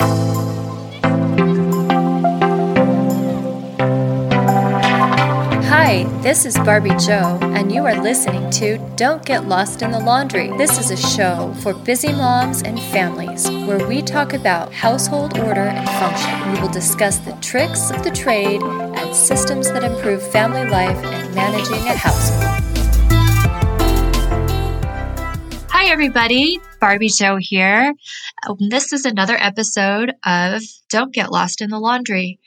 Hi, this is Barbie Jo, and you are listening to Don't Get Lost in the Laundry. This is a show for busy moms and families where we talk about household order and function. We will discuss the tricks of the trade and systems that improve family life and managing a household. Everybody. Barbie Jo here. Um, this is another episode of Don't Get Lost in the Laundry.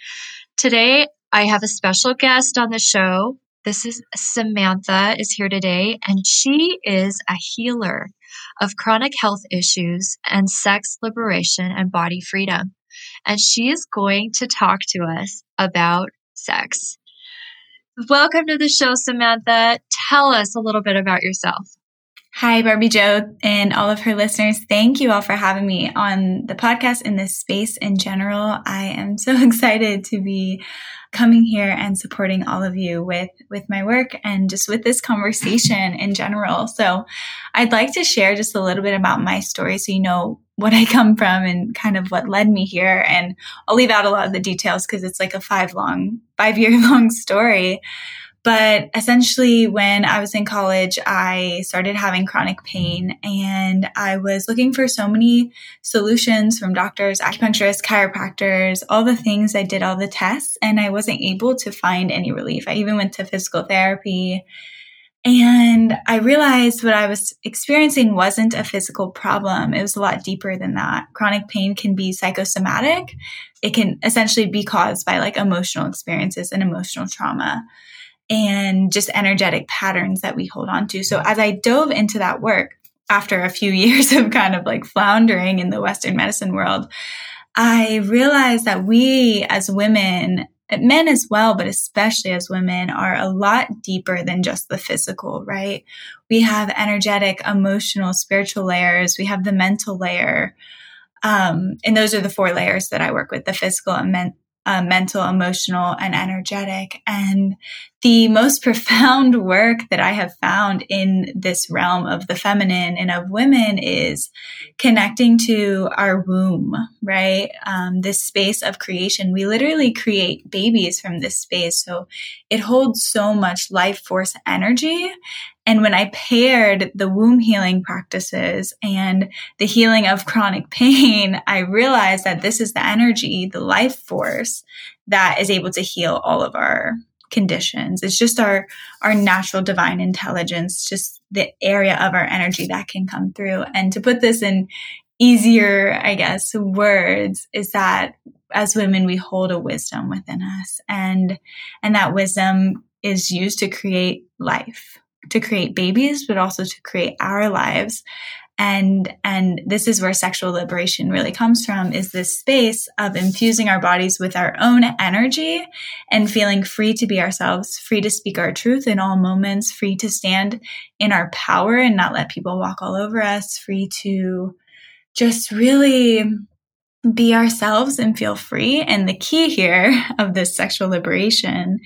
Today, I have a special guest on the show. This is Samantha is here today and she is a healer of chronic health issues and sex liberation and body freedom. And she is going to talk to us about sex. Welcome to the show, Samantha. Tell us a little bit about yourself. Hi, Barbie Jo and all of her listeners. Thank you all for having me on the podcast in this space in general. I am so excited to be coming here and supporting all of you with, with my work and just with this conversation in general. So I'd like to share just a little bit about my story so you know what I come from and kind of what led me here. And I'll leave out a lot of the details because it's like a five long, five year long story. But essentially, when I was in college, I started having chronic pain and I was looking for so many solutions from doctors, acupuncturists, chiropractors, all the things. I did all the tests and I wasn't able to find any relief. I even went to physical therapy. And I realized what I was experiencing wasn't a physical problem. It was a lot deeper than that. Chronic pain can be psychosomatic. It can essentially be caused by like emotional experiences and emotional trauma and just energetic patterns that we hold on to. So as I dove into that work after a few years of kind of like floundering in the Western medicine world, I realized that we as women, men as well, but especially as women are a lot deeper than just the physical, right? We have energetic, emotional, spiritual layers. We have the mental layer. Um, and those are the four layers that I work with, the physical and men- uh, mental, emotional, and energetic. And the most profound work that I have found in this realm of the feminine and of women is connecting to our womb, right? Um, this space of creation. We literally create babies from this space. So it holds so much life force energy. And when I paired the womb healing practices and the healing of chronic pain, I realized that this is the energy, the life force that is able to heal all of our conditions. It's just our, our natural divine intelligence, just the area of our energy that can come through. And to put this in easier, I guess, words is that as women, we hold a wisdom within us and, and that wisdom is used to create life to create babies, but also to create our lives. And, and this is where sexual liberation really comes from is this space of infusing our bodies with our own energy and feeling free to be ourselves, free to speak our truth in all moments, free to stand in our power and not let people walk all over us, free to just really be ourselves and feel free. And the key here of this sexual liberation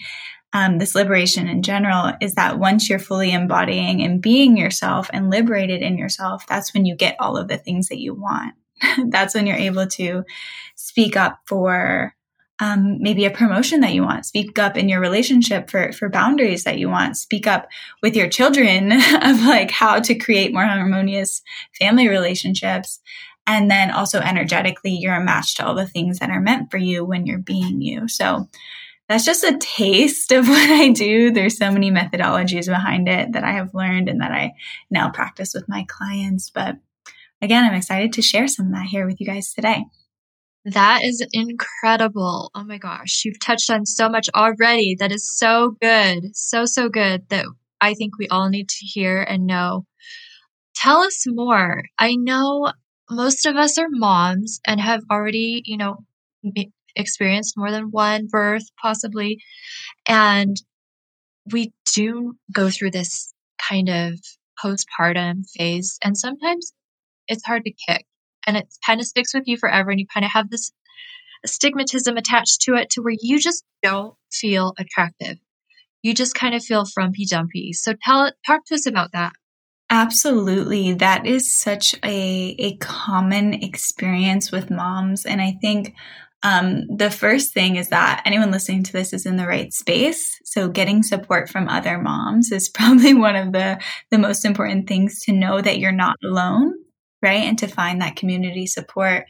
um, this liberation in general is that once you're fully embodying and being yourself and liberated in yourself, that's when you get all of the things that you want. that's when you're able to speak up for um, maybe a promotion that you want. Speak up in your relationship for for boundaries that you want. Speak up with your children of like how to create more harmonious family relationships. And then also energetically, you're a match to all the things that are meant for you when you're being you. So that's just a taste of what I do. There's so many methodologies behind it that I have learned and that I now practice with my clients. But again, I'm excited to share some of that here with you guys today. That is incredible. Oh my gosh. You've touched on so much already that is so good. So, so good that I think we all need to hear and know. Tell us more. I know most of us are moms and have already, you know, experienced more than one birth, possibly. And we do go through this kind of postpartum phase. And sometimes it's hard to kick and it kind of sticks with you forever. And you kind of have this stigmatism attached to it to where you just don't feel attractive. You just kind of feel frumpy dumpy. So tell, talk to us about that. Absolutely. That is such a, a common experience with moms. And I think um, the first thing is that anyone listening to this is in the right space. So getting support from other moms is probably one of the, the most important things to know that you're not alone, right? And to find that community support.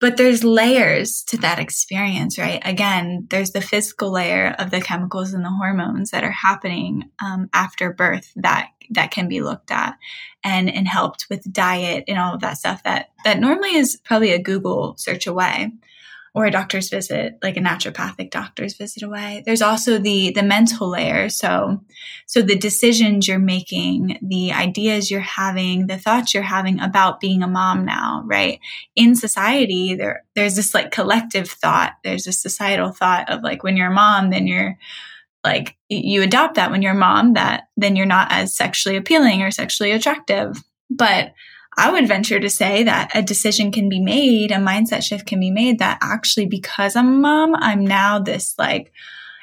But there's layers to that experience, right? Again, there's the physical layer of the chemicals and the hormones that are happening um, after birth that that can be looked at and and helped with diet and all of that stuff that that normally is probably a Google search away or a doctor's visit, like a naturopathic doctor's visit away. There's also the the mental layer. So so the decisions you're making, the ideas you're having, the thoughts you're having about being a mom now, right? In society, there there's this like collective thought. There's this societal thought of like when you're a mom, then you're like you adopt that when you're a mom that then you're not as sexually appealing or sexually attractive. But I would venture to say that a decision can be made, a mindset shift can be made that actually because I'm a mom, I'm now this like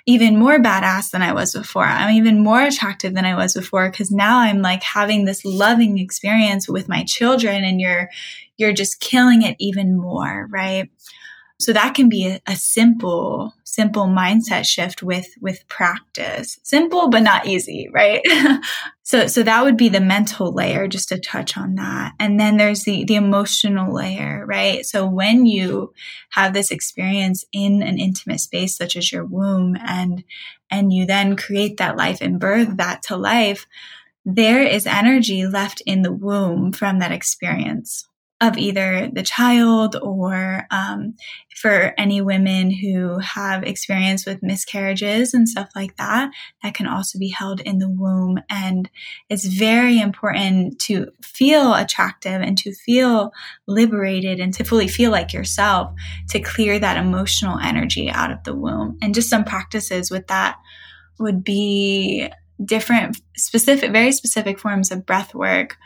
even more badass than I was before. I'm even more attractive than I was before because now I'm like having this loving experience with my children and you're you're just killing it even more, right? So that can be a, a, simple, simple mindset shift with, with practice. Simple, but not easy, right? so, so that would be the mental layer, just to touch on that. And then there's the, the emotional layer, right? So when you have this experience in an intimate space, such as your womb, and, and you then create that life and birth that to life, there is energy left in the womb from that experience of either the child or um, for any women who have experience with miscarriages and stuff like that, that can also be held in the womb. And it's very important to feel attractive and to feel liberated and to fully feel like yourself to clear that emotional energy out of the womb. And just some practices with that would be different, specific, very specific forms of breath work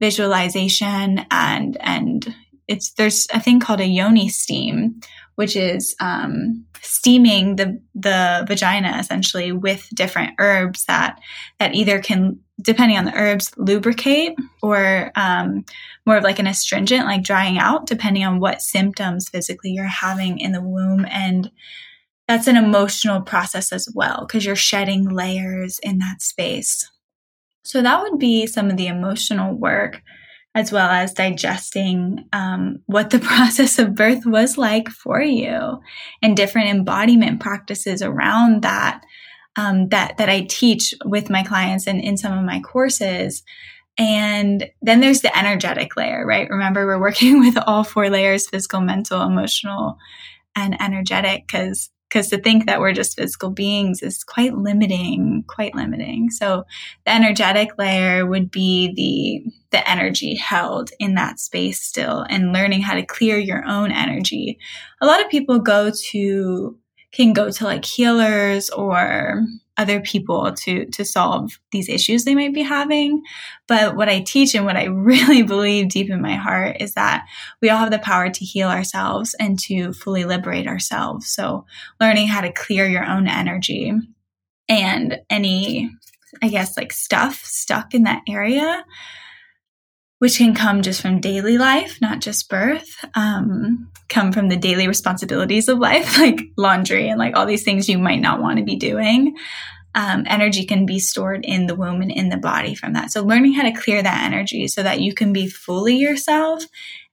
visualization and and it's there's a thing called a yoni steam which is um, steaming the the vagina essentially with different herbs that that either can depending on the herbs lubricate or um, more of like an astringent like drying out depending on what symptoms physically you're having in the womb. And that's an emotional process as well because you're shedding layers in that space so that would be some of the emotional work as well as digesting um, what the process of birth was like for you and different embodiment practices around that um, that that I teach with my clients and in some of my courses. And then there's the energetic layer, right? Remember, we're working with all four layers physical, mental, emotional, and energetic because because to think that we're just physical beings is quite limiting, quite limiting. So the energetic layer would be the the energy held in that space still and learning how to clear your own energy. A lot of people go to can go to like healers or other people to to solve these issues they might be having. But what i teach and what i really believe deep in my heart is that we all have the power to heal ourselves and to fully liberate ourselves. So learning how to clear your own energy and any i guess like stuff stuck in that area which can come just from daily life, not just birth, um, come from the daily responsibilities of life, like laundry and like all these things you might not want to be doing. Um, energy can be stored in the womb and in the body from that. So learning how to clear that energy so that you can be fully yourself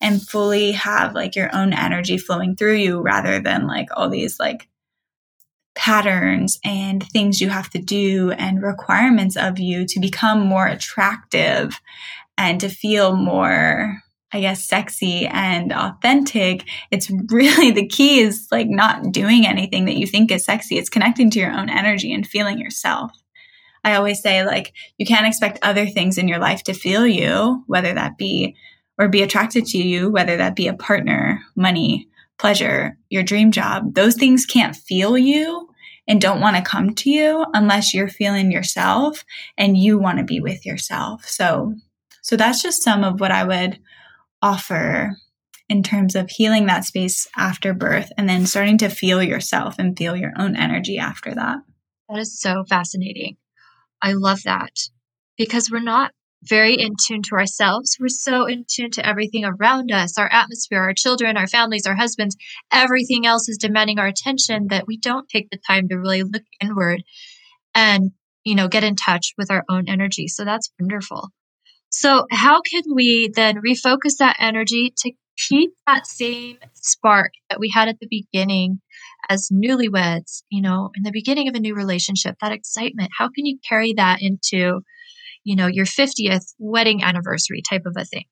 and fully have like your own energy flowing through you rather than like all these like patterns and things you have to do and requirements of you to become more attractive and to feel more I guess sexy and authentic, it's really the key is like not doing anything that you think is sexy. It's connecting to your own energy and feeling yourself. I always say like you can't expect other things in your life to feel you, whether that be or be attracted to you, whether that be a partner, money, pleasure, your dream job. Those things can't feel you and don't want to come to you unless you're feeling yourself and you want to be with yourself. So so that's just some of what I would offer in terms of healing that space after birth and then starting to feel yourself and feel your own energy after that. That is so fascinating. I love that because we're not very in tune to ourselves. We're so in tune to everything around us our atmosphere, our children, our families, our husbands. Everything else is demanding our attention that we don't take the time to really look inward and, you know, get in touch with our own energy. So that's wonderful. So, how can we then refocus that energy to keep that same spark that we had at the beginning as newlyweds, you know, in the beginning of a new relationship, that excitement? How can you carry that into you know, your 50th wedding anniversary type of a thing?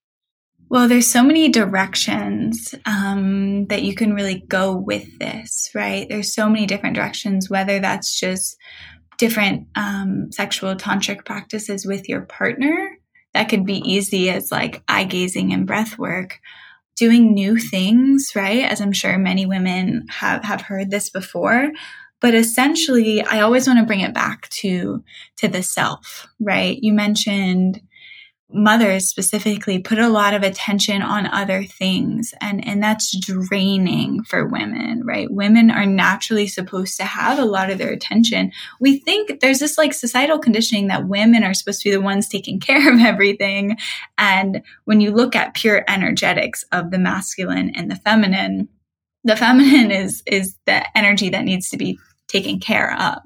Well, there's so many directions um, that you can really go with this, right? There's so many different directions, whether that's just different um, sexual tantric practices with your partner. That could be easy as like eye gazing and breath work. Doing new things, right? As I'm sure many women have, have heard this before, but essentially i always want to bring it back to to the self right you mentioned mothers specifically put a lot of attention on other things and and that's draining for women right? Women are naturally supposed to have a lot of their attention. We think there's this like societal conditioning that women are supposed to be the ones taking care of everything and when you look at pure energetics of the masculine and the feminine the feminine is is the energy that needs to be taken care of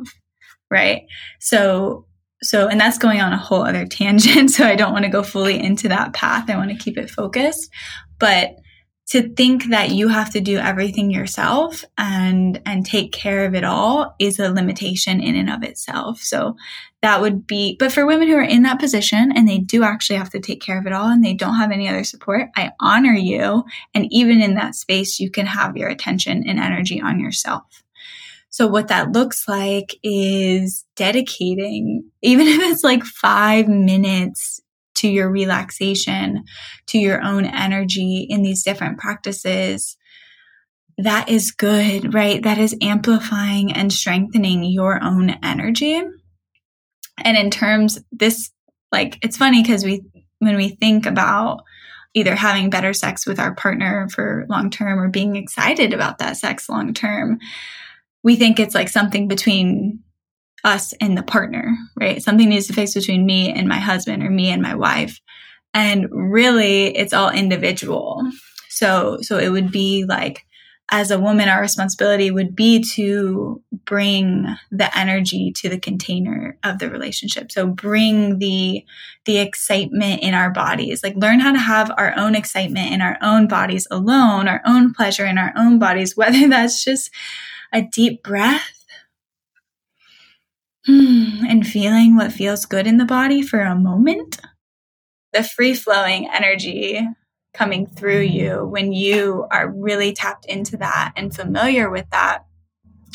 right? So so and that's going on a whole other tangent so i don't want to go fully into that path i want to keep it focused. But to think that you have to do everything yourself and and take care of it all is a limitation in and of itself. So that would be but for women who are in that position and they do actually have to take care of it all and they don't have any other support i honor you. And even in that space you can have your attention and energy on yourself so what that looks like is dedicating, even if it's like five minutes to your relaxation, to your own energy in these different practices. That is good, right? That is amplifying and strengthening your own energy. And in terms, this, like, it's funny because we, when we think about either having better sex with our partner for long term or being excited about that sex long term, we think it's like something between us and the partner, right? Something needs to fix between me and my husband or me and my wife. And really it's all individual. So, so it would be like, as a woman, our responsibility would be to bring the energy to the container of the relationship. So bring the, the excitement in our bodies, like learn how to have our own excitement in our own bodies alone, our own pleasure in our own bodies, whether that's just a deep breath hmm, and feeling what feels good in the body for a moment. The free flowing energy coming through you when you are really tapped into that and familiar with that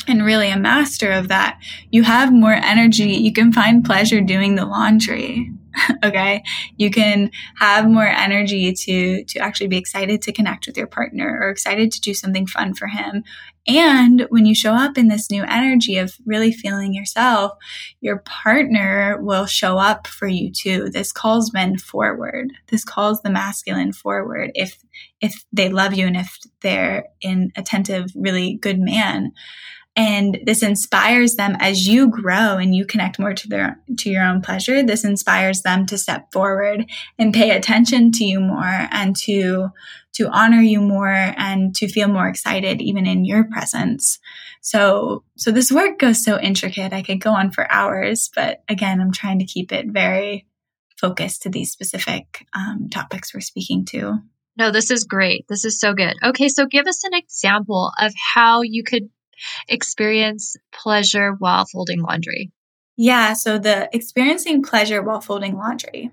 and really a master of that, you have more energy. You can find pleasure doing the laundry. okay. You can have more energy to, to actually be excited to connect with your partner or excited to do something fun for him. And when you show up in this new energy of really feeling yourself, your partner will show up for you too. This calls men forward. This calls the masculine forward if, if they love you and if they're an attentive, really good man and this inspires them as you grow and you connect more to their to your own pleasure this inspires them to step forward and pay attention to you more and to to honor you more and to feel more excited even in your presence so so this work goes so intricate i could go on for hours but again i'm trying to keep it very focused to these specific um, topics we're speaking to no, this is great. This is so good. Okay, so give us an example of how you could experience pleasure while folding laundry? Yeah, so the experiencing pleasure while folding laundry,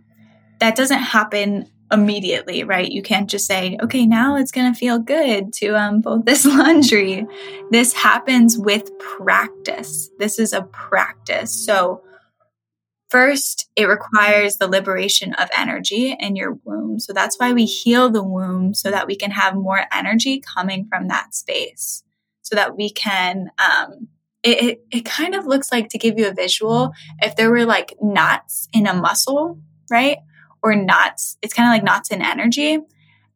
that doesn't happen immediately, right? You can't just say, okay, now it's going to feel good to um, fold this laundry. This happens with practice. This is a practice. So, first, it requires the liberation of energy in your womb. So, that's why we heal the womb so that we can have more energy coming from that space so that we can um, it, it, it kind of looks like to give you a visual if there were like knots in a muscle right or knots it's kind of like knots in energy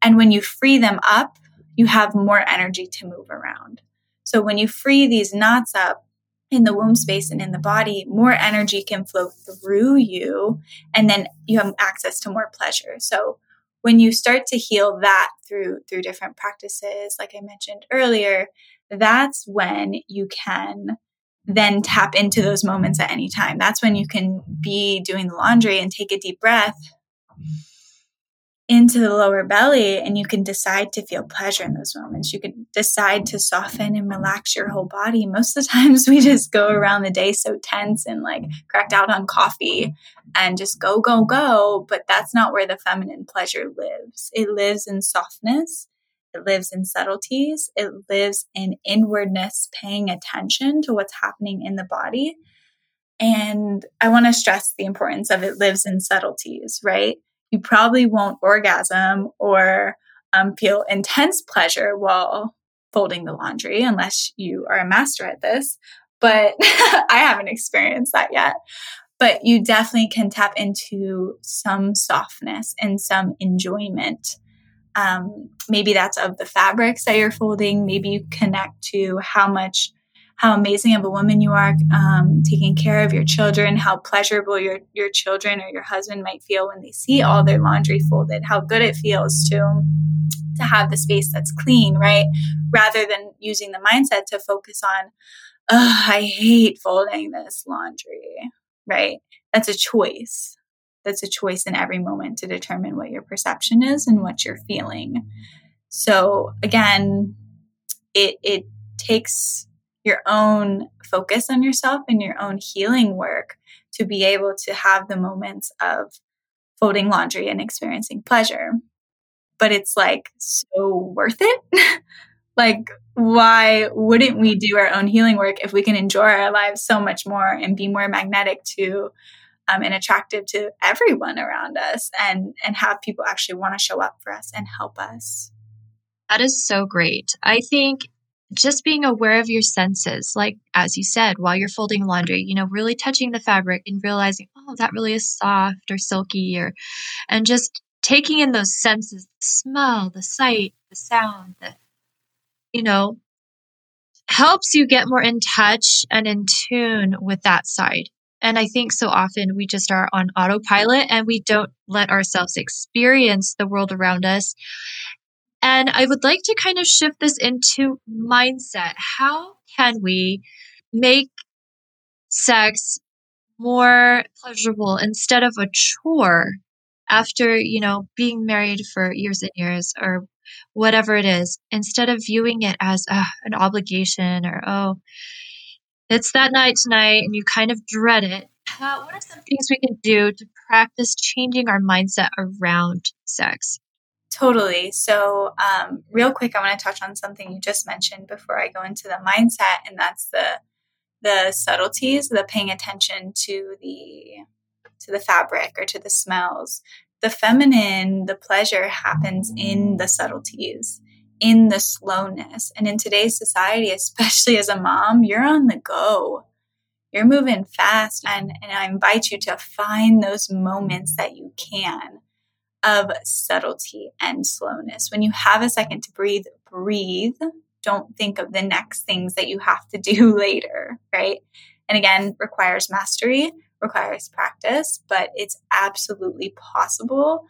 and when you free them up you have more energy to move around so when you free these knots up in the womb space and in the body, more energy can flow through you, and then you have access to more pleasure. So when you start to heal that through through different practices, like I mentioned earlier, that's when you can then tap into those moments at any time. That's when you can be doing the laundry and take a deep breath into the lower belly and you can decide to feel pleasure in those moments. You can decide to soften and relax your whole body. Most of the times we just go around the day so tense and like cracked out on coffee and just go, go, go. But that's not where the feminine pleasure lives. It lives in softness. It lives in subtleties. It lives in inwardness, paying attention to what's happening in the body. And I want to stress the importance of it lives in subtleties, right? you probably won't orgasm or um, feel intense pleasure while folding the laundry unless you are a master at this. But I haven't experienced that yet. But you definitely can tap into some softness and some enjoyment. Um, maybe that's of the fabrics that you're folding. Maybe you connect to how much how amazing of a woman you are um, taking care of your children, how pleasurable your, your children or your husband might feel when they see all their laundry folded, how good it feels to to have the space that's clean, right? Rather than using the mindset to focus on, oh, I hate folding this laundry, right? That's a choice. That's a choice in every moment to determine what your perception is and what you're feeling. So again, it it takes your own focus on yourself and your own healing work to be able to have the moments of folding laundry and experiencing pleasure. But it's like so worth it. like, why wouldn't we do our own healing work if we can enjoy our lives so much more and be more magnetic to um, and attractive to everyone around us and and have people actually want to show up for us and help us that is so great i think just being aware of your senses, like as you said, while you're folding laundry, you know, really touching the fabric and realizing, oh, that really is soft or silky, or and just taking in those senses, the smell, the sight, the sound, the you know, helps you get more in touch and in tune with that side. And I think so often we just are on autopilot and we don't let ourselves experience the world around us. And I would like to kind of shift this into mindset. How can we make sex more pleasurable instead of a chore after, you know, being married for years and years or whatever it is, instead of viewing it as uh, an obligation or, oh, it's that night tonight and you kind of dread it. Uh, what are some things we can do to practice changing our mindset around sex? Totally. So, um, real quick, I want to touch on something you just mentioned before I go into the mindset, and that's the the subtleties, the paying attention to the to the fabric or to the smells. The feminine, the pleasure happens in the subtleties, in the slowness. And in today's society, especially as a mom, you're on the go. You're moving fast. And, and I invite you to find those moments that you can of subtlety and slowness. When you have a second to breathe, breathe. Don't think of the next things that you have to do later, right? And again, requires mastery, requires practice, but it's absolutely possible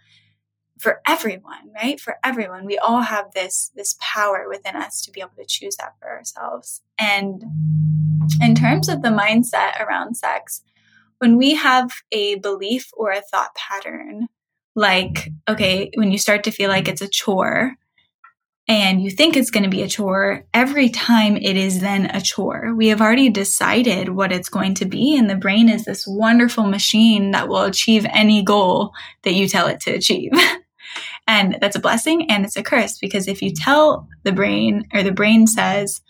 for everyone, right? For everyone. We all have this this power within us to be able to choose that for ourselves. And in terms of the mindset around sex, when we have a belief or a thought pattern like, okay, when you start to feel like it's a chore and you think it's going to be a chore, every time it is then a chore. We have already decided what it's going to be. And the brain is this wonderful machine that will achieve any goal that you tell it to achieve. and that's a blessing and it's a curse because if you tell the brain or the brain says,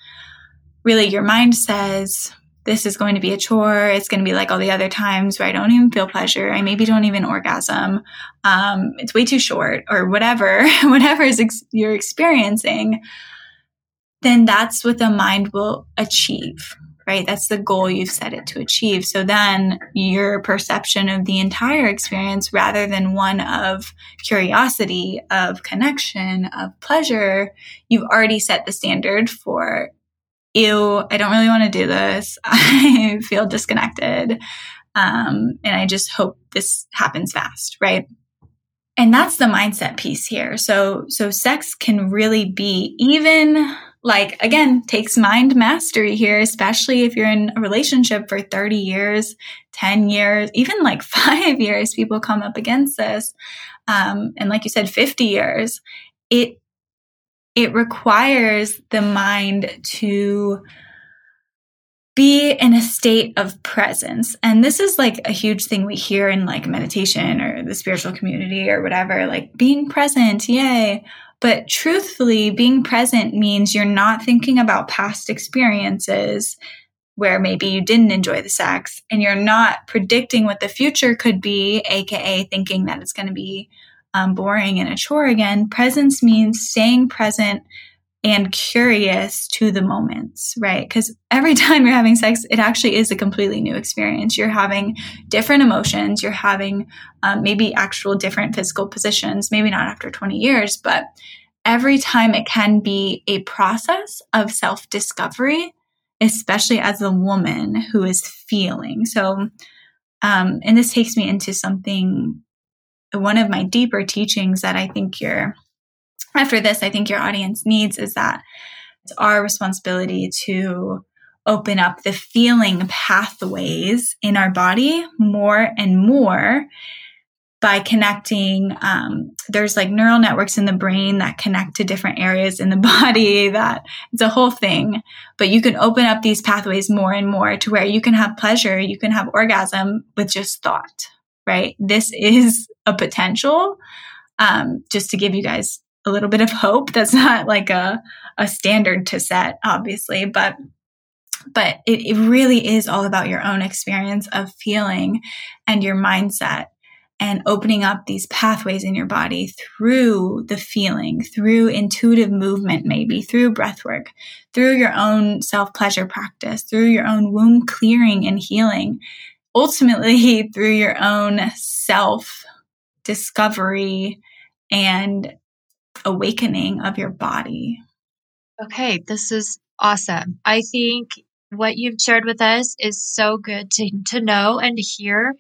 really your mind says, this is going to be a chore. It's going to be like all the other times where I don't even feel pleasure. I maybe don't even orgasm. Um, it's way too short or whatever, whatever is ex- you're experiencing, then that's what the mind will achieve, right? That's the goal you've set it to achieve. So then your perception of the entire experience, rather than one of curiosity, of connection, of pleasure, you've already set the standard for ew, I don't really want to do this. I feel disconnected. Um, and I just hope this happens fast, right? And that's the mindset piece here. So, so sex can really be even like, again, takes mind mastery here, especially if you're in a relationship for 30 years, 10 years, even like five years, people come up against this. Um, and like you said, 50 years. It, it requires the mind to be in a state of presence. And this is like a huge thing we hear in like meditation or the spiritual community or whatever, like being present, yay. But truthfully, being present means you're not thinking about past experiences where maybe you didn't enjoy the sex and you're not predicting what the future could be, aka thinking that it's going to be um, boring and a chore again. Presence means staying present and curious to the moments, right? Because every time you're having sex, it actually is a completely new experience. You're having different emotions, you're having um, maybe actual different physical positions, maybe not after 20 years, but every time it can be a process of self discovery, especially as a woman who is feeling. So, um, and this takes me into something, one of my deeper teachings that I think you're after this, I think your audience needs is that it's our responsibility to open up the feeling pathways in our body more and more by connecting um, there's like neural networks in the brain that connect to different areas in the body that it's a whole thing. But you can open up these pathways more and more to where you can have pleasure you can have orgasm with just thought right? This is a potential um, just to give you guys a little bit of hope. That's not like a, a standard to set, obviously, but but it, it really is all about your own experience of feeling and your mindset and opening up these pathways in your body through the feeling, through intuitive movement, maybe through breath work, through your own self pleasure practice, through your own womb clearing and healing, ultimately through your own self discovery and awakening of your body. Okay, this is awesome. I think what you've shared with us is so good to, to know and to hear.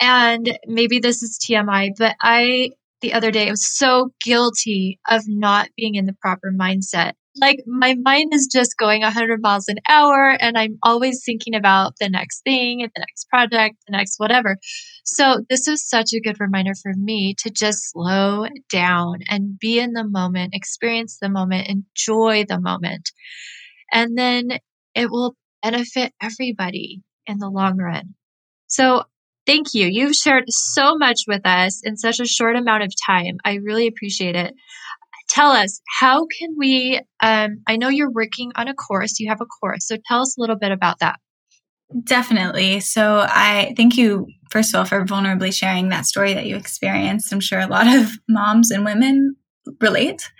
And maybe this is TMI, but I, the other day, I was so guilty of not being in the proper mindset. Like my mind is just going 100 miles an hour, and I'm always thinking about the next thing, the next project, the next whatever. So this is such a good reminder for me to just slow down and be in the moment, experience the moment, enjoy the moment. And then it will benefit everybody in the long run. So thank you. You've shared so much with us in such a short amount of time. I really appreciate it. Tell us, how can we? Um, I know you're working on a course, you have a course. So tell us a little bit about that. Definitely. So I thank you, first of all, for vulnerably sharing that story that you experienced. I'm sure a lot of moms and women relate.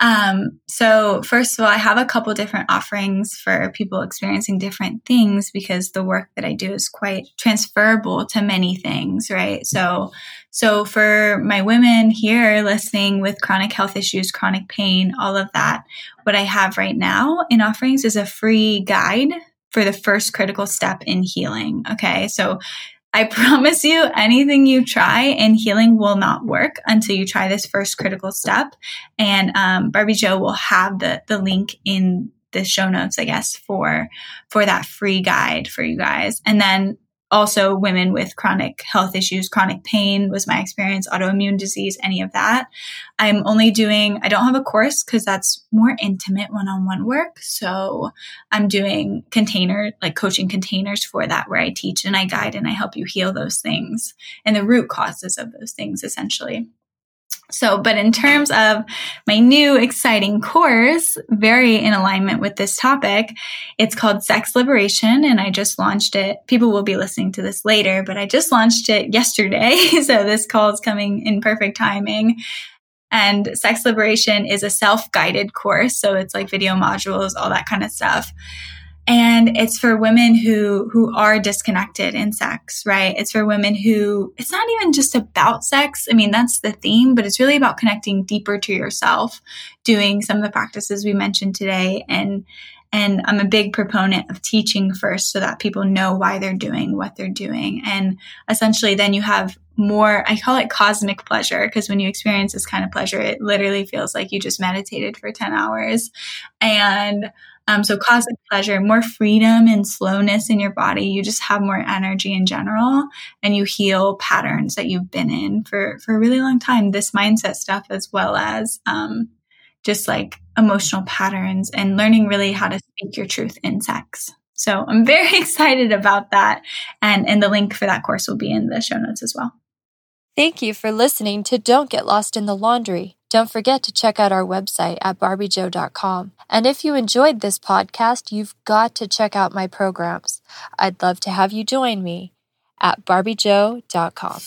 Um, so first of all, I have a couple different offerings for people experiencing different things because the work that I do is quite transferable to many things, right? So, so for my women here listening with chronic health issues, chronic pain, all of that, what I have right now in offerings is a free guide for the first critical step in healing. Okay. So I promise you, anything you try in healing will not work until you try this first critical step. And um, Barbie Jo will have the the link in the show notes, I guess, for for that free guide for you guys. And then also women with chronic health issues, chronic pain was my experience, autoimmune disease, any of that. I'm only doing, I don't have a course because that's more intimate one on one work. So I'm doing container, like coaching containers for that where I teach and I guide and I help you heal those things and the root causes of those things essentially. So, but in terms of my new exciting course, very in alignment with this topic, it's called Sex Liberation and I just launched it. People will be listening to this later, but I just launched it yesterday. so this call is coming in perfect timing. And Sex Liberation is a self guided course. So it's like video modules, all that kind of stuff. And it's for women who who are disconnected in sex right? It's for women who it's not even just about sex. I mean that's the theme but it's really about connecting deeper to yourself doing some of the practices we mentioned today. And and i'm a big proponent of teaching first so that people know why they're doing what they're doing. And essentially then you have more i call it cosmic pleasure because when you experience this kind of pleasure it literally feels like you just meditated for 10 hours. And um, so cosmic pleasure, more freedom and slowness in your body. You just have more energy in general and you heal patterns that you've been in for, for a really long time. This mindset stuff, as well as, um, just like emotional patterns and learning really how to speak your truth in sex. So I'm very excited about that. And, and the link for that course will be in the show notes as well. Thank you for listening to Don't Get Lost in the Laundry. Don't forget to check out our website at barbiejo.com. And if you enjoyed this podcast, you've got to check out my programs. I'd love to have you join me at barbiejo.com.